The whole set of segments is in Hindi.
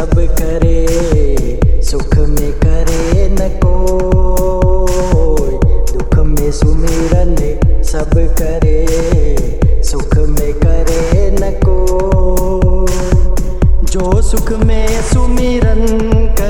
सब करे, सुख में करे न को दुख में सुमिरन सब करे, सुख में करे न को जो सुख में सुमिरन कर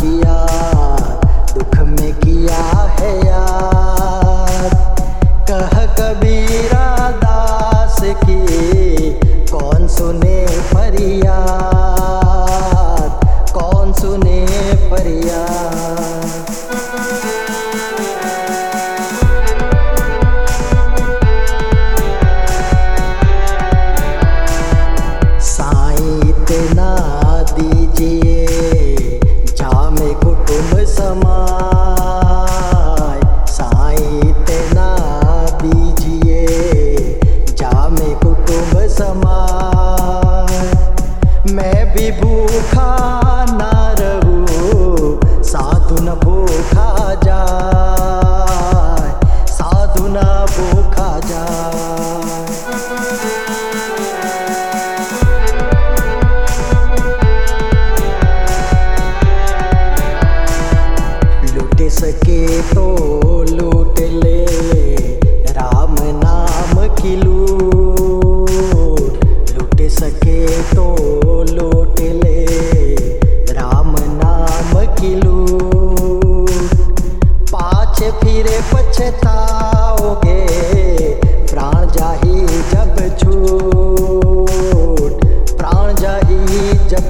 किया दुख में किया है कह कबीरा दास की कौन सुने परिया come on.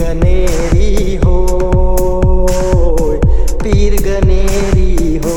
गनेरी हो पीर गनेरी हो।